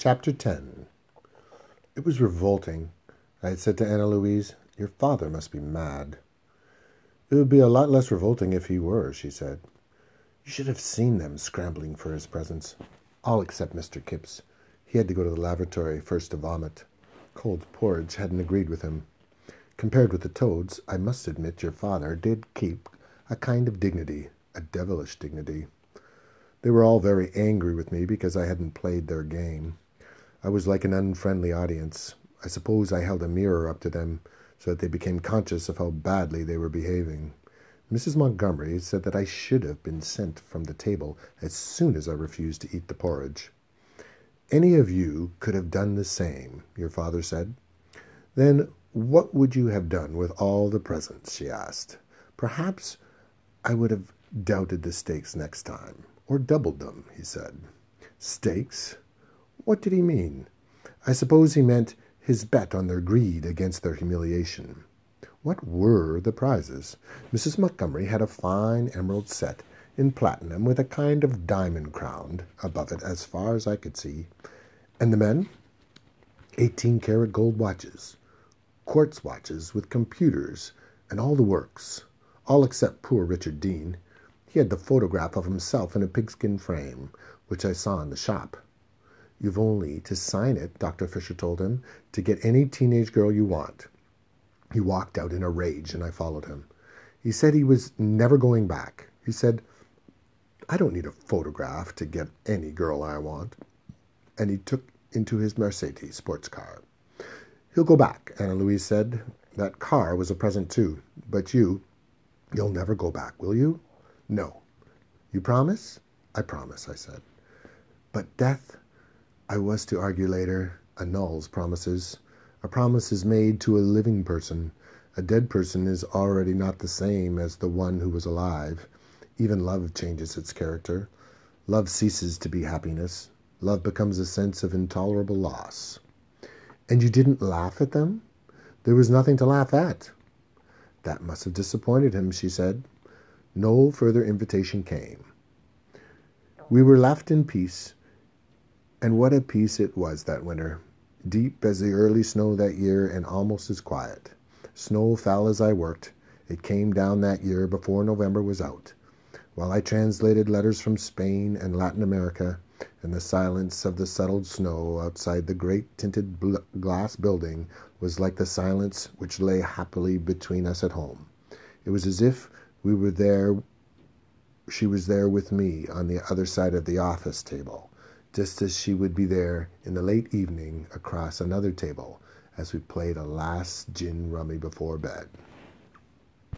Chapter 10 It was revolting. I had said to Anna Louise, Your father must be mad. It would be a lot less revolting if he were, she said. You should have seen them scrambling for his presence. All except Mr. Kipps. He had to go to the lavatory first to vomit. Cold porridge hadn't agreed with him. Compared with the toads, I must admit your father did keep a kind of dignity, a devilish dignity. They were all very angry with me because I hadn't played their game. I was like an unfriendly audience. I suppose I held a mirror up to them so that they became conscious of how badly they were behaving. Mrs. Montgomery said that I should have been sent from the table as soon as I refused to eat the porridge. Any of you could have done the same, your father said. Then what would you have done with all the presents? she asked. Perhaps I would have doubted the stakes next time, or doubled them, he said. Stakes? What did he mean? I suppose he meant his bet on their greed against their humiliation. What were the prizes? Mrs. Montgomery had a fine emerald set in platinum with a kind of diamond crown above it as far as I could see. And the men? Eighteen karat gold watches, quartz watches with computers and all the works, all except poor Richard Deane. He had the photograph of himself in a pigskin frame, which I saw in the shop. You've only to sign it, Dr. Fischer told him, to get any teenage girl you want. He walked out in a rage, and I followed him. He said he was never going back. He said, I don't need a photograph to get any girl I want. And he took into his Mercedes sports car. He'll go back, Anna Louise said. That car was a present too. But you, you'll never go back, will you? No. You promise? I promise, I said. But death, I was to argue later, annuls promises. A promise is made to a living person. A dead person is already not the same as the one who was alive. Even love changes its character. Love ceases to be happiness. Love becomes a sense of intolerable loss. And you didn't laugh at them? There was nothing to laugh at. That must have disappointed him, she said. No further invitation came. We were left in peace, and what a peace it was that winter. Deep as the early snow that year, and almost as quiet. Snow fell as I worked. It came down that year before November was out. While I translated letters from Spain and Latin America, and the silence of the settled snow outside the great tinted bl- glass building was like the silence which lay happily between us at home. It was as if we were there, she was there with me on the other side of the office table, just as she would be there in the late evening across another table as we played a last gin rummy before bed.